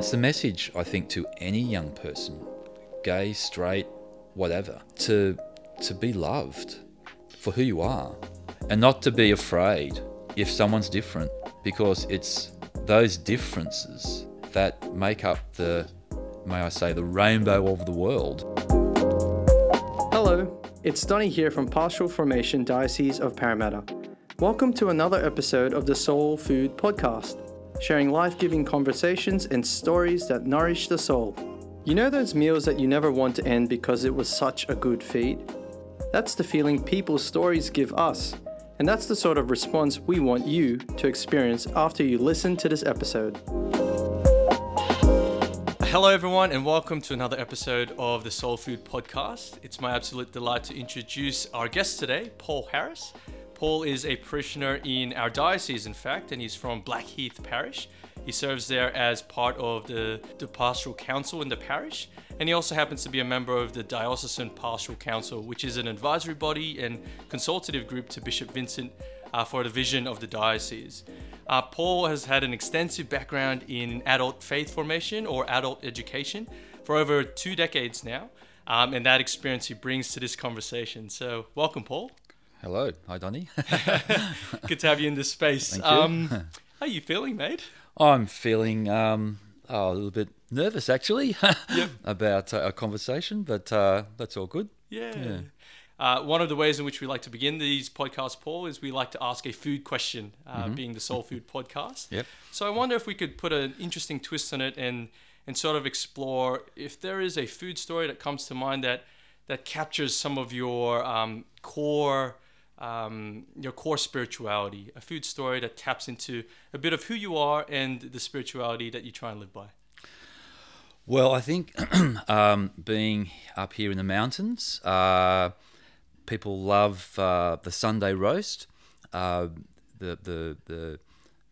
It's the message, I think, to any young person, gay, straight, whatever, to, to be loved for who you are and not to be afraid if someone's different because it's those differences that make up the, may I say, the rainbow of the world. Hello, it's Donny here from Pastoral Formation Diocese of Parramatta. Welcome to another episode of the Soul Food Podcast, sharing life giving conversations and stories that nourish the soul. You know those meals that you never want to end because it was such a good feed? That's the feeling people's stories give us, and that's the sort of response we want you to experience after you listen to this episode. Hello, everyone, and welcome to another episode of the Soul Food Podcast. It's my absolute delight to introduce our guest today, Paul Harris. Paul is a parishioner in our diocese, in fact, and he's from Blackheath Parish. He serves there as part of the, the pastoral council in the parish, and he also happens to be a member of the Diocesan Pastoral Council, which is an advisory body and consultative group to Bishop Vincent uh, for the vision of the diocese. Uh, Paul has had an extensive background in adult faith formation or adult education for over two decades now, um, and that experience he brings to this conversation. So, welcome, Paul. Hello. Hi, Donny. Good to have you in this space. Thank you. Um, how are you feeling, mate? I'm feeling um, oh, a little bit nervous actually Yep. about uh, our conversation, but uh, that's all good. Yeah. Yeah. Uh, one of the ways in which we like to begin these podcasts, Paul, is we like to ask a food question, uh, being the Soul Food Podcast. Yep. So I wonder if we could put an interesting twist on it and and sort of explore if there is a food story that comes to mind that that captures some of your um, core um, your core spirituality, a food story that taps into a bit of who you are and the spirituality that you try and live by. Well, I think um, being up here in the mountains, uh, people love uh, the Sunday roast, uh, the the the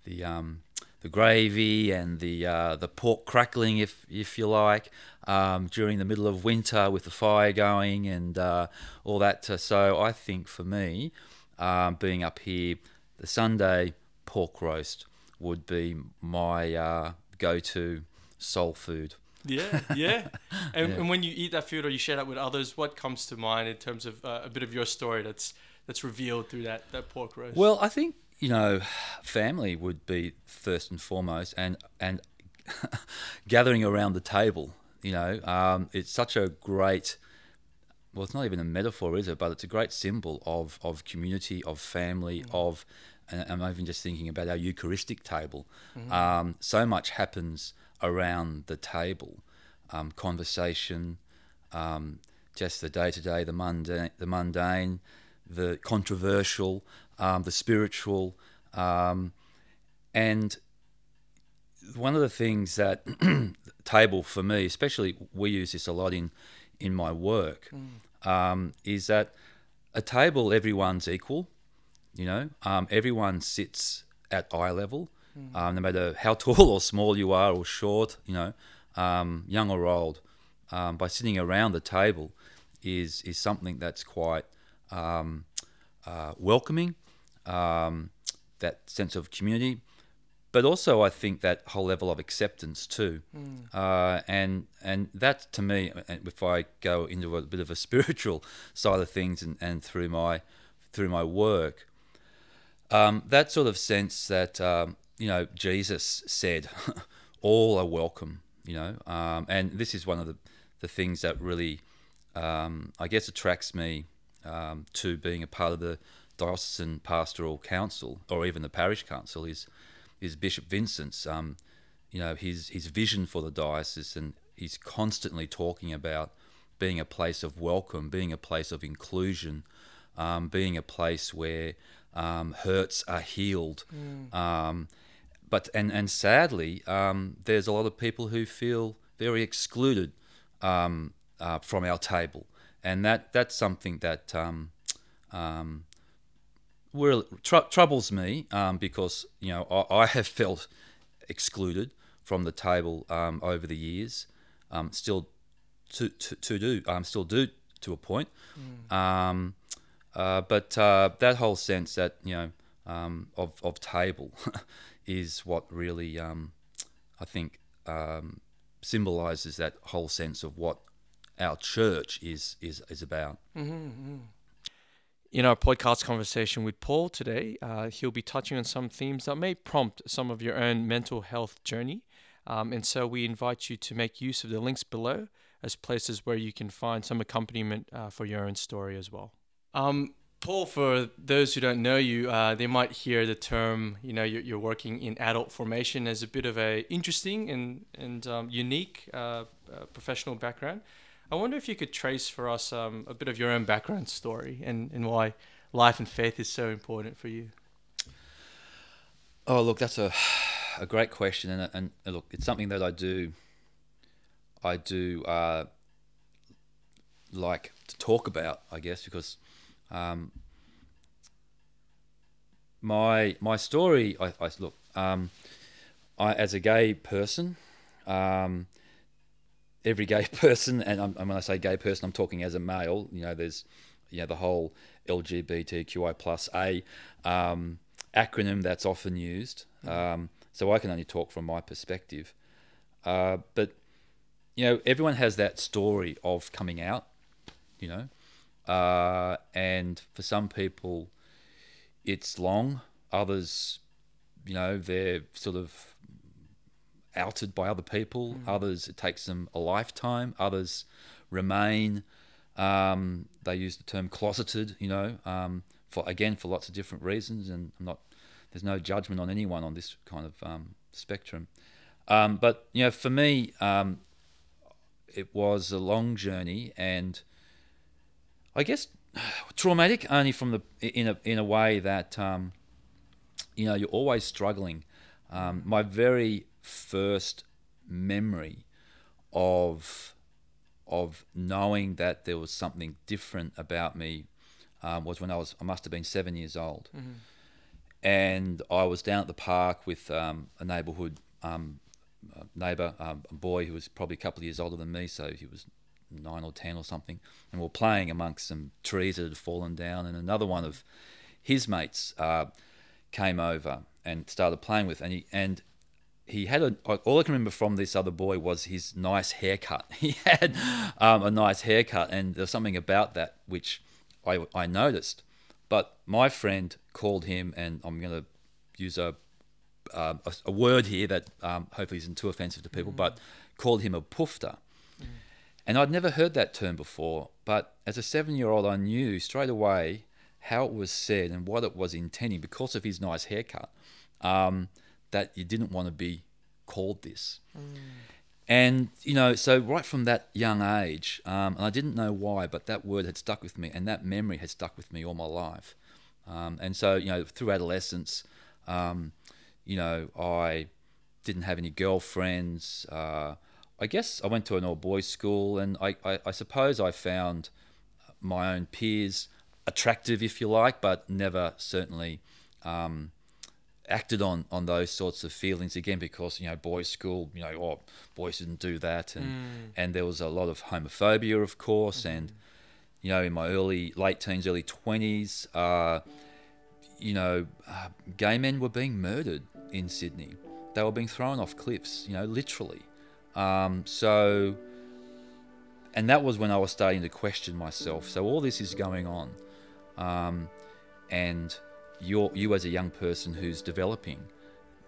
the um, the gravy and the uh, the pork crackling, if if you like, um, during the middle of winter with the fire going and uh, all that. So I think for me, um, being up here, the Sunday pork roast would be my uh, go-to soul food. Yeah, yeah. And, and when you eat that food or you share that with others, what comes to mind in terms of uh, a bit of your story that's that's revealed through that, that pork roast? Well, I think you know, family would be first and foremost, and and gathering around the table. You know, um, it's such a great. Well, it's not even a metaphor, is it? But it's a great symbol of of community, of family, of. And I'm even just thinking about our Eucharistic table. Um, so much happens around the table, um, conversation, um, just the day to day, the mundane, the mundane, the controversial, um, the spiritual, um, and one of the things that table for me, especially we use this a lot in in my work, um, is that a table everyone's equal. You know, um, everyone sits at eye level, um, no matter how tall or small you are or short. You know, um, young or old. Um, by sitting around the table, is is something that's quite um, uh, welcoming. Um, that sense of community, but also I think that whole level of acceptance too. Uh, and and that to me, if I go into a bit of a spiritual side of things and, and through my through my work, um, that sort of sense that um, you know Jesus said, all are welcome. You know, um, and this is one of the the things that really, um, I guess, attracts me um, to being a part of the diocesan pastoral council or even the parish council is is Bishop Vincent's. Um, you know his his vision for the diocese, and he's constantly talking about being a place of welcome, being a place of inclusion, um, being a place where um, hurts are healed. Um, but and and sadly, um, there's a lot of people who feel very excluded um, uh, from our table, and that that's something that um, um, really tr- troubles me um, because you know I, I have felt excluded from the table um, over the years, um, still to, to, to do um, still do to a point, um, uh, but uh, that whole sense that you know um, of of table is what really um, I think um, symbolizes that whole sense of what our church is is is about. In our podcast conversation with Paul today, uh, he'll be touching on some themes that may prompt some of your own mental health journey. Um, and so we invite you to make use of the links below as places where you can find some accompaniment uh, for your own story as well. Um, Paul, for those who don't know you, uh, they might hear the term, you know, you're, you're, working in adult formation as a bit of a interesting and, and um, unique uh, uh, professional background. I wonder if you could trace for us um, a bit of your own background story and, and why life and faith is so important for you. Oh, look, that's a, a great question. And, and, look, it's something that I do, I do uh, like to talk about, I guess, because um, my my story, I, I look, um, I as a gay person, um, every gay person, and I'm, when I say gay person, I'm talking as a male. You know, there's you know the whole LGBTQI plus A um, acronym that's often used. Um, so I can only talk from my perspective. Uh, but you know, everyone has that story of coming out. You know, uh, and for some people, it's long. Others, you know, they're sort of outed by other people. Mm. Others, it takes them a lifetime. Others remain. Um, they use the term closeted, you know, um, for again for lots of different reasons. And I'm not. There's no judgment on anyone on this kind of um, spectrum. Um, but you know, for me, um, it was a long journey, and I guess traumatic only from the in a in a way that um, you know you're always struggling. Um, my very first memory of of knowing that there was something different about me um, was when I was I must have been seven years old, mm-hmm. and I was down at the park with um, a neighbourhood um, neighbour, um, a boy who was probably a couple of years older than me, so he was nine or ten or something, and we are playing amongst some trees that had fallen down, and another one of his mates uh, came over and started playing with, and he and he had a all I can remember from this other boy was his nice haircut. He had um, a nice haircut, and there's something about that which I I noticed. But my friend called him, and I'm going to use a, uh, a, a word here that um, hopefully isn't too offensive to people, mm. but called him a pufter. And I'd never heard that term before, but as a seven year old, I knew straight away how it was said and what it was intending because of his nice haircut um, that you didn't want to be called this. Mm. And, you know, so right from that young age, um, and I didn't know why, but that word had stuck with me and that memory had stuck with me all my life. Um, and so, you know, through adolescence, um, you know, I didn't have any girlfriends. Uh, I guess I went to an all boys school, and I, I, I, suppose I found my own peers attractive, if you like, but never certainly um, acted on on those sorts of feelings again because you know boys' school, you know, oh, boys didn't do that, and mm. and there was a lot of homophobia, of course, mm-hmm. and you know, in my early late teens, early twenties, uh, you know, uh, gay men were being murdered in Sydney. They were being thrown off cliffs, you know, literally. Um, so, and that was when I was starting to question myself. So all this is going on, um, and you're you as a young person who's developing,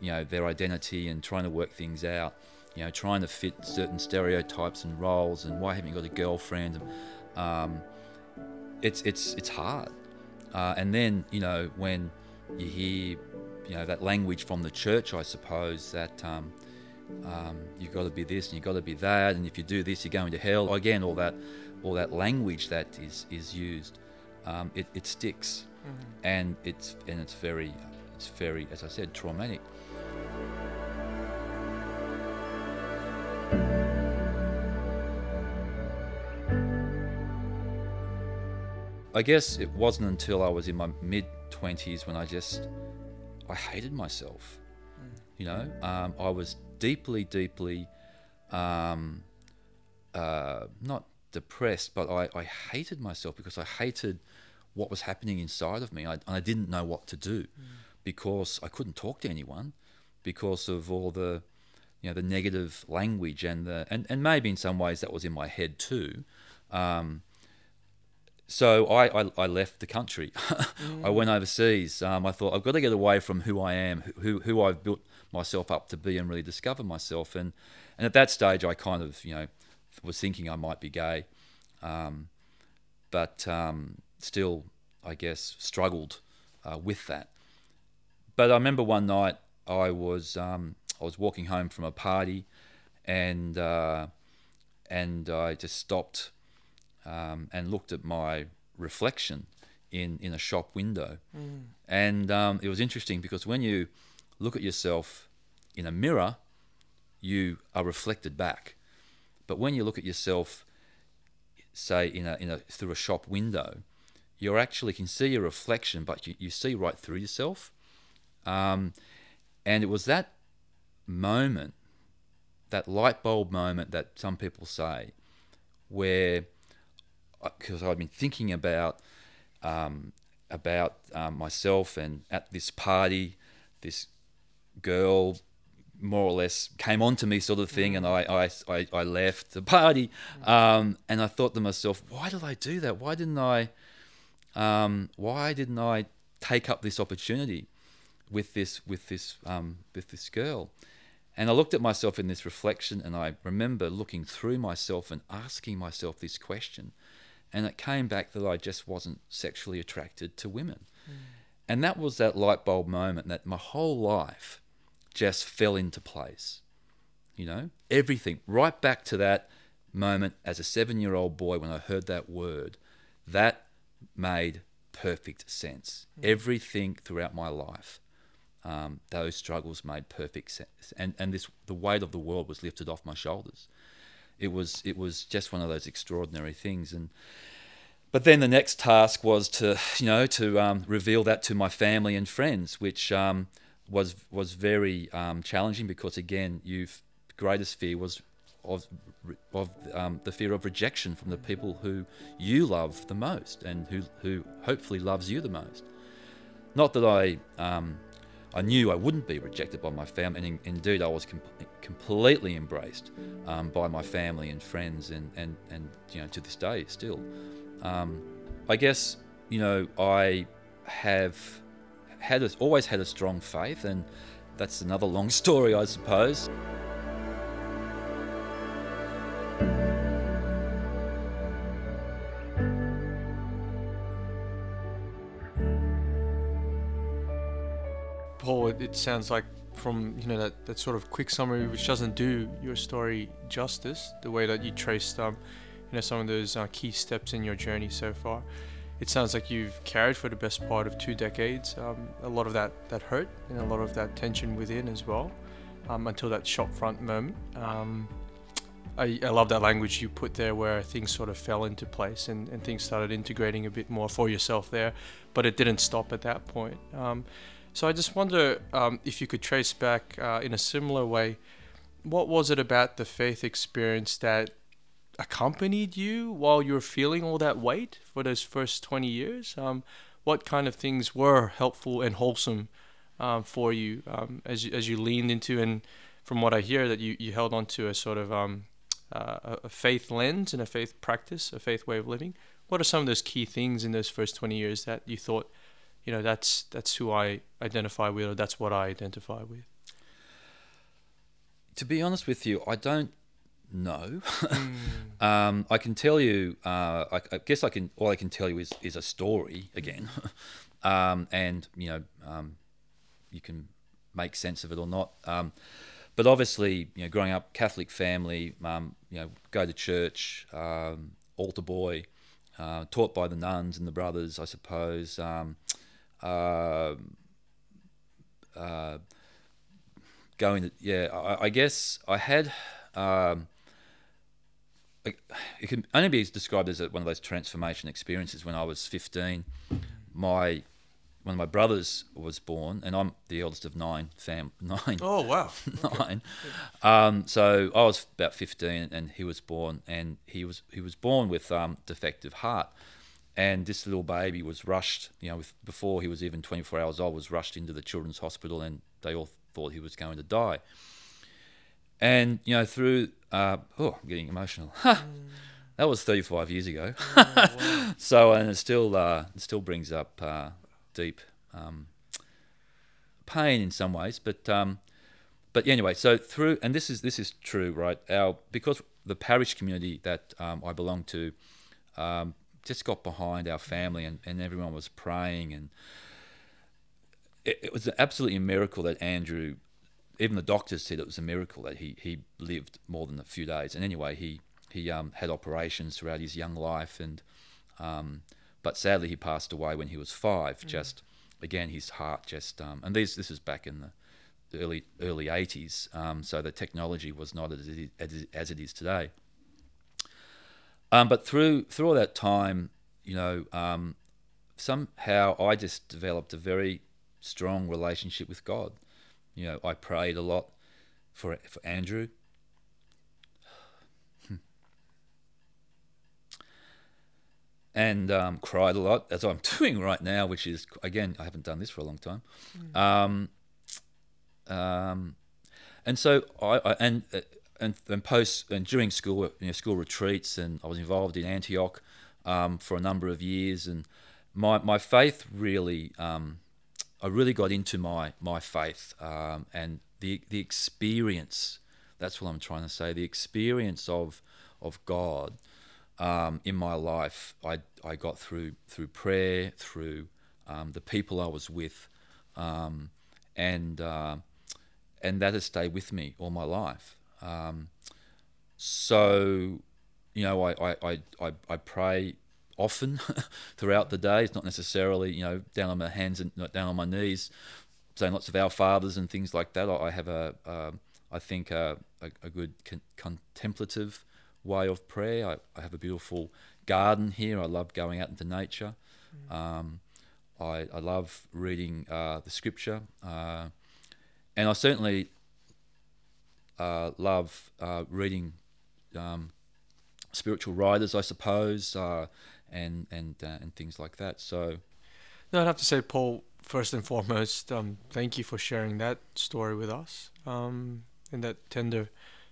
you know, their identity and trying to work things out, you know, trying to fit certain stereotypes and roles, and why haven't you got a girlfriend? Um, it's it's it's hard, uh, and then you know when you hear, you know, that language from the church, I suppose that. Um, um, you've got to be this and you've got to be that, and if you do this, you're going to hell. Again, all that, all that language that is is used, um, it, it sticks, mm-hmm. and it's and it's very, it's very, as I said, traumatic. I guess it wasn't until I was in my mid 20s when I just I hated myself. Mm. You know, um, I was deeply, deeply um, uh, not depressed, but I, I hated myself because I hated what was happening inside of me. I, I didn't know what to do mm. because I couldn't talk to anyone because of all the you know the negative language and the and, and maybe in some ways that was in my head too. Um, so I, I, I, left the country. mm. I went overseas. Um, I thought I've got to get away from who I am, who who I've built myself up to be, and really discover myself. And and at that stage, I kind of you know was thinking I might be gay, um, but um, still, I guess, struggled uh, with that. But I remember one night I was um, I was walking home from a party, and uh, and I just stopped um, and looked at my reflection in in a shop window, mm. and um, it was interesting because when you look at yourself in a mirror, you are reflected back, but when you look at yourself, say in a in a through a shop window, you actually can see your reflection, but you, you see right through yourself. Um, and it was that moment, that light bulb moment that some people say, where because I'd been thinking about um, about um, myself and at this party, this girl more or less came on to me sort of thing and I, I, I, I left the party. Um, and I thought to myself why did I do that? Why didn't I um, why didn't I take up this opportunity with this with this um, with this girl and I looked at myself in this reflection and I remember looking through myself and asking myself this question and it came back that I just wasn't sexually attracted to women. Mm. And that was that light bulb moment that my whole life just fell into place. You know, everything right back to that moment as a seven year old boy when I heard that word, that made perfect sense. Mm. Everything throughout my life, um, those struggles made perfect sense. And, and this, the weight of the world was lifted off my shoulders it was it was just one of those extraordinary things and but then the next task was to you know to um, reveal that to my family and friends which um, was was very um, challenging because again you've greatest fear was of of um, the fear of rejection from the people who you love the most and who who hopefully loves you the most not that I um, I knew I wouldn't be rejected by my family, and in, indeed I was com- completely embraced um, by my family and friends, and, and, and you know to this day still. Um, I guess you know I have had always had a strong faith, and that's another long story, I suppose. It, sounds like from you know that, that sort of quick summary, which doesn't do your story justice, the way that you traced um, you know some of those uh, key steps in your journey so far. It sounds like you've carried for the best part of two decades um, a lot of that that hurt and a lot of that tension within as well, um, until that shop front moment. Um, I, I, love that language you put there where things sort of fell into place and, and things started integrating a bit more for yourself there, but it didn't stop at that point. So I just wonder um, if you could trace back uh, in a similar way, what was it about the faith experience that accompanied you while you were feeling all that weight for those first 20 years? Um, what kind of things were helpful and wholesome um, for you um, as, you, as you leaned into, and from what I hear, that you, you held on to a sort of um, uh, a faith lens and a faith practice, a faith way of living? What are some of those key things in those first 20 years that you thought you know that's that's who I identify with, or that's what I identify with. To be honest with you, I don't know. mm. um, I can tell you. Uh, I, I, guess I can. All I can tell you is is a story again, um, and you know, um, you can make sense of it or not. Um, but obviously, you know, growing up Catholic family, um, you know, go to church, um, altar boy, uh, taught by the nuns and the brothers, I suppose. Um, uh, uh, going to, yeah, I, I, guess I had, um, it can only be described as one of those transformation experiences when I was 15. My one of my brothers was born, and I'm the eldest of nine fam nine. Oh wow, nine. Um, so I was about fifteen, and he was born, and he was he was born with um, defective heart and this little baby was rushed, you know, with, before he was even 24 hours old, was rushed into the children's hospital, and they all thought he was going to die. and you know through uh, oh I'm getting emotional. That was 35 years ago. So and it still uh, it still brings up uh, deep um, pain in some ways but um, but anyway so through and this is this is true right? Our because the parish community that um, I belong to um, just got behind our family and, and everyone was praying and it, it was absolutely a miracle that Andrew even the doctors said it was a miracle that he, he lived more than a few days. And anyway, he he um, had operations throughout his young life, and um, but sadly he passed away when he was five. Mm. Just again, his heart just um, and this this is back in the, the early early 80s, um, so the technology was not as it, as, as it is today. Um, but through through all that time, you know, um, somehow I just developed a very strong relationship with God. You know, I prayed a lot for for Andrew. and um, cried a lot, as I'm doing right now, which is again I haven't done this for a long time. Mm. Um, um, and so I, I and uh, and and post and during school you know, school retreats, and I was involved in Antioch um, for a number of years, and my my faith really um, I really got into my my faith um, and the the experience. That's what I'm trying to say. The experience of of God um, in my life, I I got through through prayer, through um, the people I was with, um, and uh, and that has stayed with me all my life. Um, so, you know, I I, I, I pray often throughout the day. It's not necessarily you know down on my hands and not down on my knees, saying lots of our fathers and things like that. I have a, I think a, a, a good con- contemplative way of prayer. I, I, have a beautiful garden here. I love going out into nature. Mm. Um, I, I love reading uh, the scripture, uh, and I certainly uh, love uh, reading um, spiritual writers, I suppose, uh, and and uh, and things like that. So, no, I'd have to say, Paul. First and foremost, um, thank you for sharing that story with us, um, and that tender,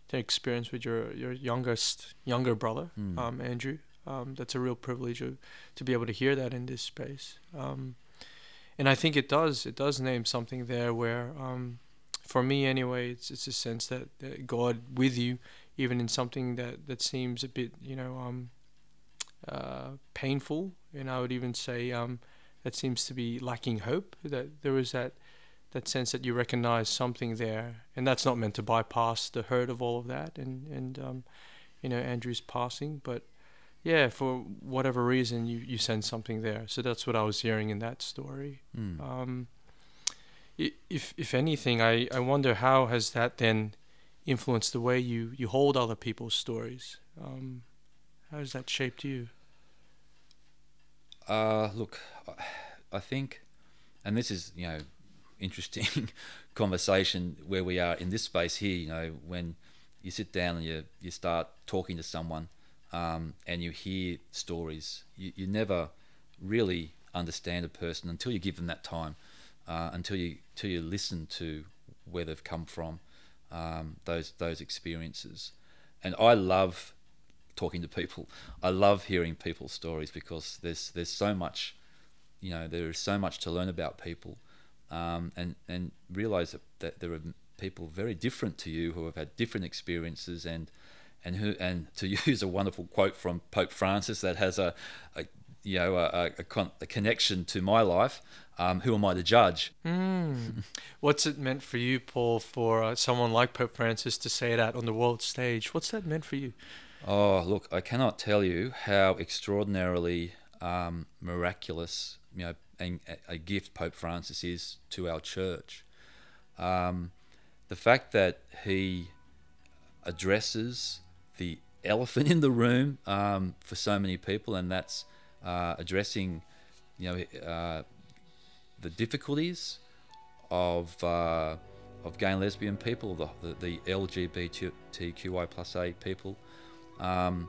tender experience with your your youngest younger brother, mm. um, Andrew. Um, that's a real privilege to, to be able to hear that in this space. Um, and I think it does it does name something there where, um, for me anyway, it's it's a sense that, that God with you, even in something that that seems a bit you know um, uh, painful, and I would even say um, that seems to be lacking hope. That there is that that sense that you recognize something there, and that's not meant to bypass the hurt of all of that, and and um, you know Andrew's passing, but yeah, for whatever reason you you sense something there. So that's what I was hearing in that story. Mm. Um, if if anything, I I wonder how has that then influenced the way you you hold other people's stories. Um, how has that shaped you? Uh, look, I think, and this is you know, interesting conversation where we are in this space here. You know, when you sit down and you you start talking to someone, um, and you hear stories, you, you never really understand a person until you give them that time, uh, until you until you listen to where they've come from, um, those those experiences, and I love talking to people. I love hearing people's stories because there's there's so much, you know, there is so much to learn about people, um, and and realize that, that there are people very different to you who have had different experiences and and who and to use a wonderful quote from Pope Francis that has a, a you know a, a, con- a, connection to my life. Um, who am I to judge? Mm. What's it meant for you, Paul, for uh, someone like Pope Francis to say that on the world stage? What's that meant for you? Oh, look, I cannot tell you how extraordinarily um, miraculous, you know, a, a, gift Pope Francis is to our church. Um, the fact that he addresses the elephant in the room um, for so many people, and that's uh, addressing, you know, uh, the difficulties of uh, of gay and lesbian people, the, the, the LGBTQI plus A people, um,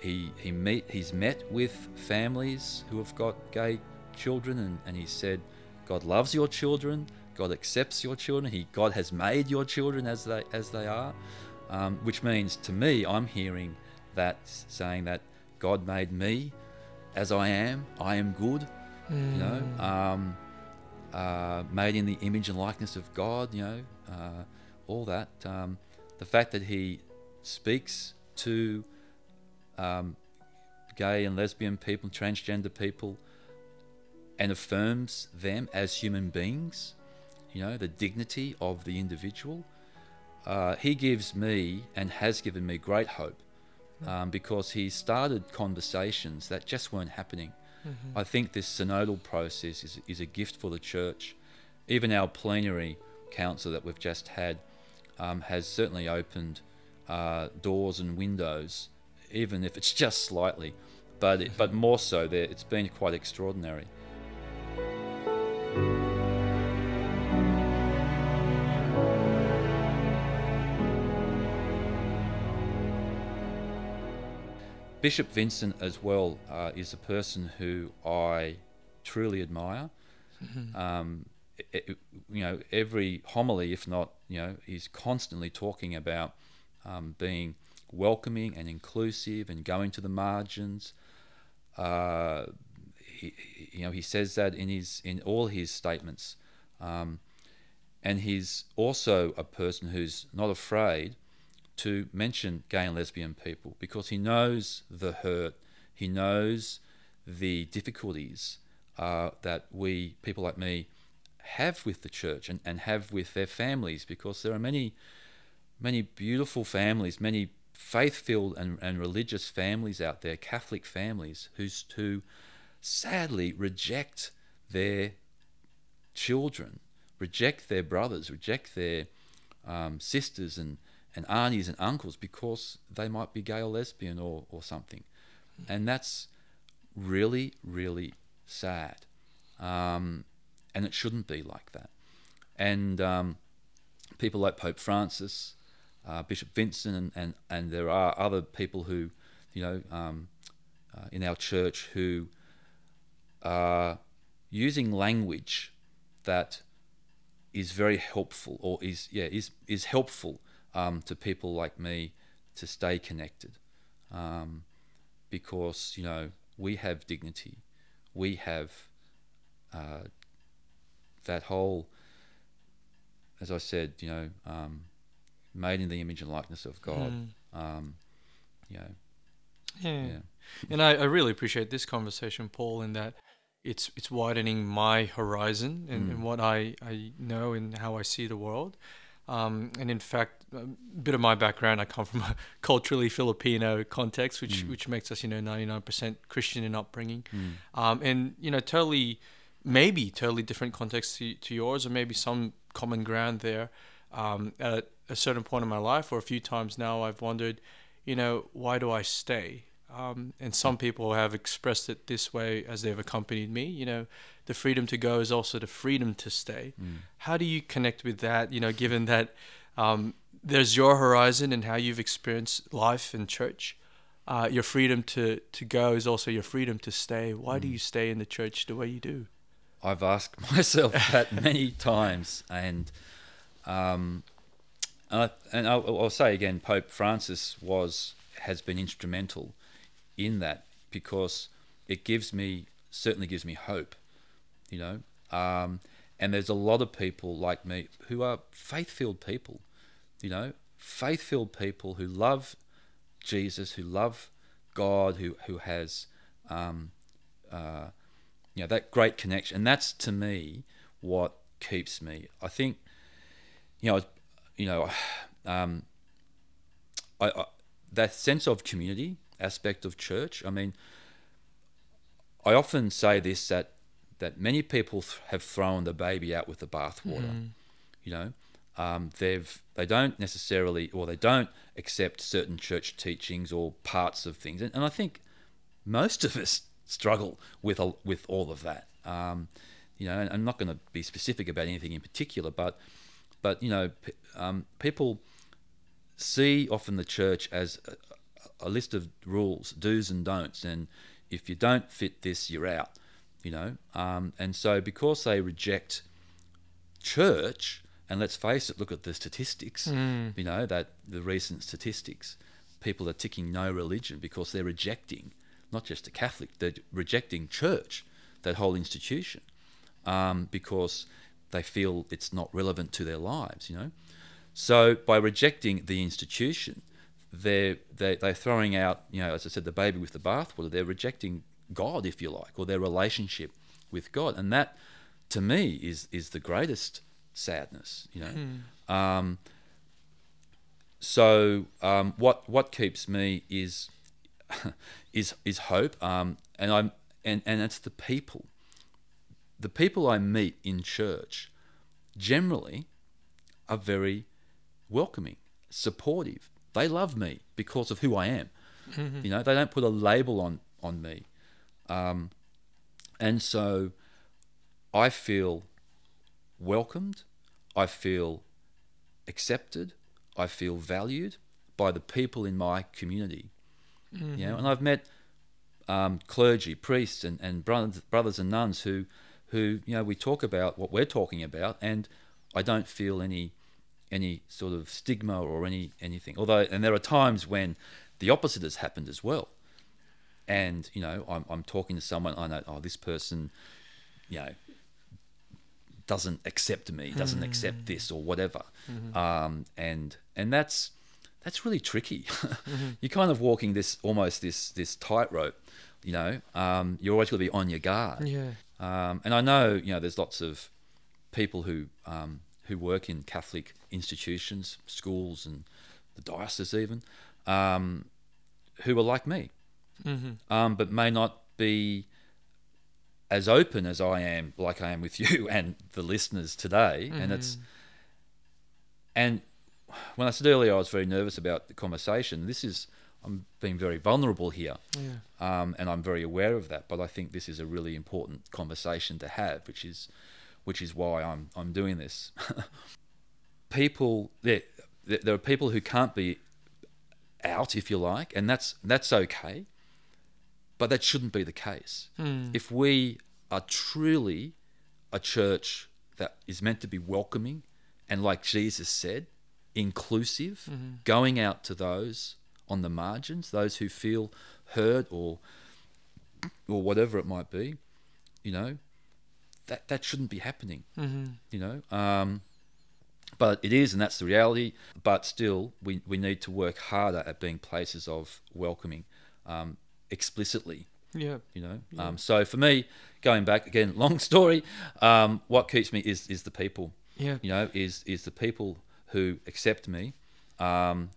he he meet he's met with families who have got gay children, and, and he said, God loves your children. God accepts your children. He God has made your children as they as they are, um, which means to me, I'm hearing that saying that God made me as I am. I am good. Mm. You know, hmm. um, uh, made in the image and likeness of God. You know, uh, all that. Um, the fact that He speaks to um, gay and lesbian people, transgender people, and affirms them as human beings, you know, the dignity of the individual. Uh, he gives me and has given me great hope um, because he started conversations that just weren't happening. Mm-hmm. I think this synodal process is, is a gift for the church. Even our plenary council that we've just had um, has certainly opened uh, doors and windows, even if it's just slightly, but it, but more so. There, it's been quite extraordinary. Bishop Vincent, as well, uh, is a person who I truly admire. Mm-hmm. Um, it, it, you know, every homily, if not, you know, he's constantly talking about um, being welcoming and inclusive and going to the margins. Uh, he, you know, he says that in his in all his statements, um, and he's also a person who's not afraid to mention gay and lesbian people because he knows the hurt, he knows the difficulties uh, that we, people like me, have with the church and, and have with their families because there are many, many beautiful families, many faith filled and, and religious families out there, Catholic families, who's, who sadly reject their children, reject their brothers, reject their um, sisters and and aunties and uncles because they might be gay or lesbian or, or something. And that's really, really sad. Um, and it shouldn't be like that. And um, people like Pope Francis, uh, Bishop Vincent, and, and, and there are other people who, you know, um, uh, in our church who are using language that is very helpful or is yeah is is helpful um, to people like me to stay connected um, because you know we have dignity we have uh, that whole as I said you know um, made in the image and likeness of God mm. you know yeah. yeah. and I, I really appreciate this conversation Paul in that it's it's widening my horizon and, mm. and what I, I know and how I see the world um, and in fact, a bit of my background, I come from a culturally Filipino context, which mm. which makes us, you know, ninety nine percent Christian in upbringing, mm. um, and you know, totally, maybe totally different context to, to yours, or maybe some common ground there. Um, at a certain point in my life, or a few times now, I've wondered, you know, why do I stay? Um, and some people have expressed it this way as they've accompanied me. You know, the freedom to go is also the freedom to stay. Mm. How do you connect with that? You know, given that um, there's your horizon and how you've experienced life in church. Uh, your freedom to, to go is also your freedom to stay. Why mm. do you stay in the church the way you do? I've asked myself that many times, and um, and, I, and I'll, I'll, say again, Pope Francis was has been instrumental in that because it gives me certainly gives me hope, you know. Um, and there's a lot of people like me who are faith-filled people, you know, faith-filled people who love Jesus, who love God, who who has, um, uh, you know, that great connection, and that's to me what keeps me. I think, you know, you know, um, I, I, that sense of community aspect of church. I mean, I often say this that that many people th- have thrown the baby out with the bathwater. Mm. You know, um, they've they don't necessarily or they don't accept certain church teachings or parts of things, and, and I think most of us struggle with a, with all of that. Um, you know, and I'm not going to be specific about anything in particular, but but you know, p- um, people see often the church as a list of rules, do's and don'ts, and if you don't fit this, you're out. You know, um, and so because they reject church, and let's face it, look at the statistics. Mm. You know that the recent statistics, people are ticking no religion because they're rejecting not just the Catholic, they're rejecting church, that whole institution, um, because they feel it's not relevant to their lives. You know, so by rejecting the institution, they're they, they're throwing out you know as I said the baby with the bathwater. They're rejecting God, if you like, or their relationship with God, and that to me is is the greatest sadness. You know. Um, so um, what what keeps me is is is hope, um, and I'm and and it's the people. The people I meet in church generally are very welcoming, supportive. They love me because of who I am. You know, they don't put a label on on me, um, and so I feel welcomed. I feel accepted. I feel valued by the people in my community. You know, and I've met um, clergy, priests, and, and brothers, brothers and nuns who, who you know, we talk about what we're talking about, and I don't feel any any sort of stigma or any anything. Although, and there are times when the opposite has happened as well. And you know, I'm I'm talking to someone I know. Oh, this person, you know, doesn't accept me, doesn't accept this or whatever, um, and and that's that's really tricky. You're kind of walking this almost this this tightrope. You know, um, you're always going to be on your guard. Yeah. Um, and I know, you know, there's lots of people who um, who work in Catholic institutions, schools, and the diocese even, um, who are like me, Mm-hmm. um, but may not be as open as I am, like I am with you and the listeners today. And it's and when I said earlier I was very nervous about the conversation, this is I'm being very vulnerable here Yeah. um, and I'm very aware of that. But I think this is a really important conversation to have, which is, which is why I'm I'm doing this. people, there, there are people who can't be out, if you like, and that's that's okay. But that shouldn't be the case. Hmm. If we are truly a church that is meant to be welcoming and, like Jesus said, inclusive, mm-hmm. going out to those on the margins, those who feel hurt or or whatever it might be, you know, that that shouldn't be happening. Mm-hmm. You know, um, but it is, and that's the reality. But still, we we need to work harder at being places of welcoming, um, explicitly Yeah. you know. Um, so for me, going back again, long story. Um, what keeps me is is the people. Yeah. You know, is is the people who accept me. Um,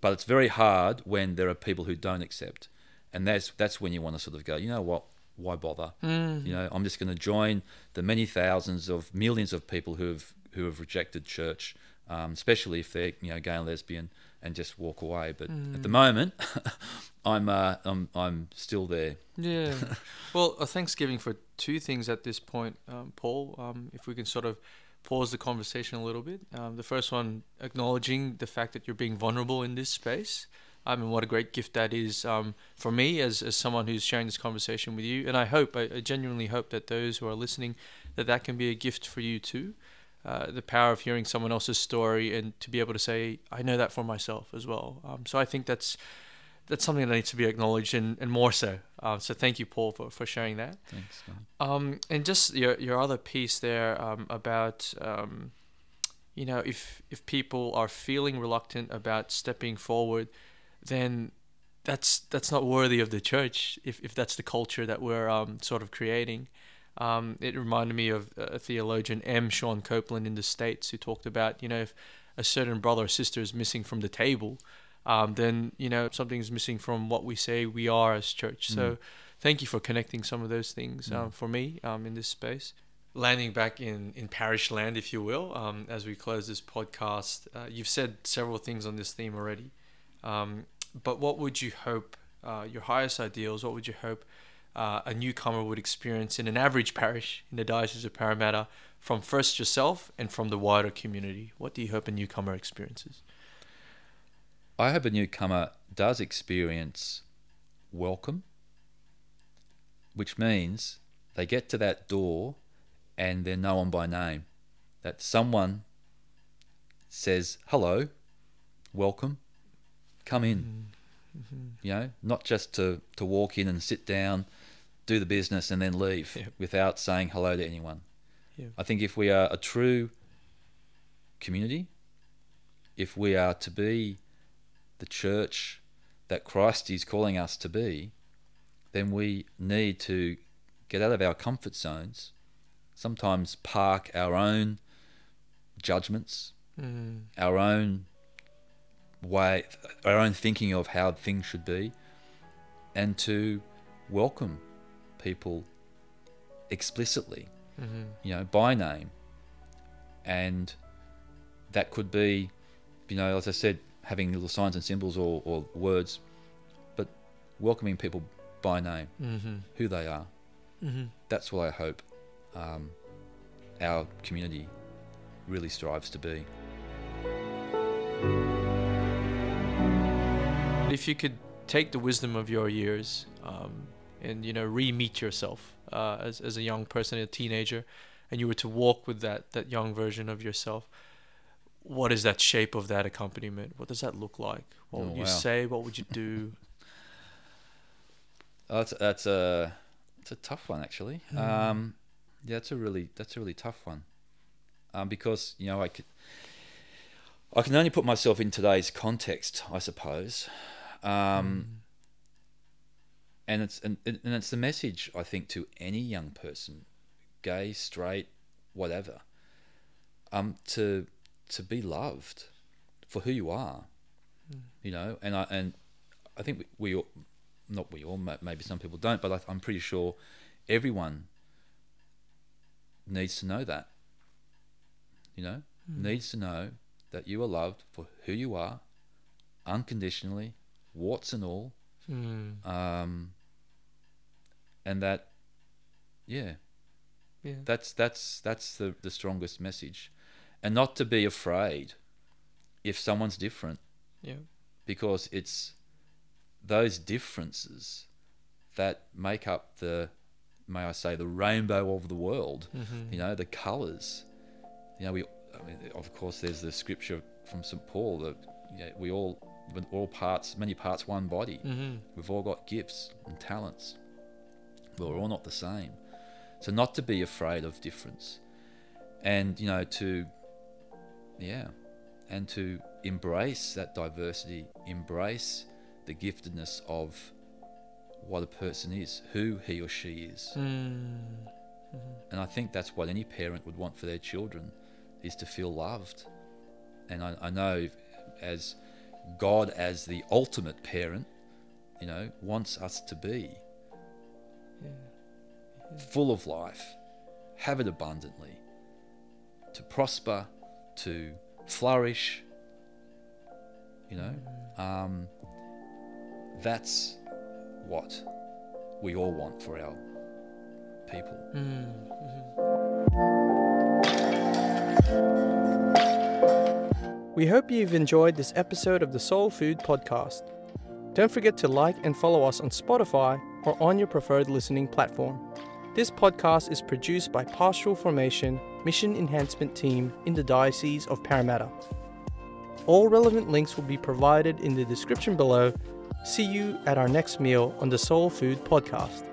but it's very hard when there are people who don't accept, and that's that's when you want to sort of go, you know what? Why bother? Mm. You know, I'm just going to join the many thousands of millions of people who have who have rejected church, um, especially if they're you know gay and lesbian, and just walk away. But at the moment, I'm uh, I'm I'm still there. Yeah. well, uh, Thanksgiving for two things at this point, um, Paul. Um, if we can sort of pause the conversation a little bit. Um, the first one, acknowledging the fact that you're being vulnerable in this space. I mean, what a great gift that is um, for me as, as someone who's sharing this conversation with you. And I hope, I, I genuinely hope that those who are listening, that that can be a gift for you too. Uh, the power of hearing someone else's story and to be able to say, I know that for myself as well. Um, so I think that's that's something that needs to be acknowledged and, and more so. Uh, so thank you, Paul, for, for sharing that. Thanks. Um, and just your your other piece there um, about um, you know if if people are feeling reluctant about stepping forward, then that's that's not worthy of the church. If if that's the culture that we're um, sort of creating. Um, it reminded me of a theologian M. Shawn Copeland in the States who talked about, you know, if a certain brother or sister is missing from the table, um, then, you know, something's missing from what we say we are as church. So thank you for connecting some of those things um, for me um, in this space. Landing back in, in parish land, if you will, um, as we close this podcast, uh, you've said several things on this theme already. Um, but what would you hope, uh, your highest ideals, what would you hope uh, a newcomer would experience in an average parish in the Diocese of Parramatta from first yourself and from the wider community? What do you hope a newcomer experiences? I hope a newcomer does experience welcome, which means they get to that door and they're known by name. that someone says hello, welcome, come in. Mm-hmm. You know, not just to, to walk in and sit down, do the business, and then leave Yep. without saying hello to anyone. I think if we are a true community, if we are to be the church that Christ is calling us to be, then we need to get out of our comfort zones, sometimes park our own judgments, Mm. our own way, our own thinking of how things should be, and to welcome people explicitly, Mhm. you know, by name. And that could be, you know, as I said, having little signs and symbols or, or words, but welcoming people by name, Mhm. who they are. Mhm. That's what I hope um, our community really strives to be. If you could take the wisdom of your years um, and you know re-meet yourself uh, as as a young person, a teenager, and you were to walk with that that young version of yourself, what is that shape of that accompaniment? What does that look like? What Oh, would you wow. say? What would you do? Oh, that's that's a it's a tough one actually. Hmm. Um, yeah, that's a really that's a really tough one, um, because you know I could I can only put myself in today's context, I suppose, um, and it's and, and it's the message I think to any young person, gay, straight, whatever, um, to to be loved for who you are, you know, and I and I think we, we all, not we all, maybe some people don't, but I, I'm pretty sure everyone needs to know that. You know, needs to know that you are loved for who you are, unconditionally, warts and all, Mm. um, and that, yeah, Yeah. that's that's that's the the strongest message, and not to be afraid if someone's different Yeah. because it's those differences that make up the may I say the rainbow of the world Mhm. you know the colors you know we I mean, of course there's the scripture from St Paul that you know, we all we're all parts many parts one body Mhm. we've all got gifts and talents but we're all not the same so not to be afraid of difference and you know to yeah and to embrace that diversity embrace the giftedness of what a person is who he or she is Mm. and I think that's what any parent would want for their children is to feel loved. And I, I know as God as the ultimate parent, you know, wants us to be full of life, have it abundantly, to prosper, to flourish, you know. Um, that's what we all want for our people. Mm. We hope you've enjoyed this episode of the Soul Food Podcast. Don't forget to like and follow us on Spotify or on your preferred listening platform. This podcast is produced by Pastoral Formation Mission Enhancement Team in the Diocese of Parramatta. All relevant links will be provided in the description below. See you at our next meal on the Soul Food Podcast.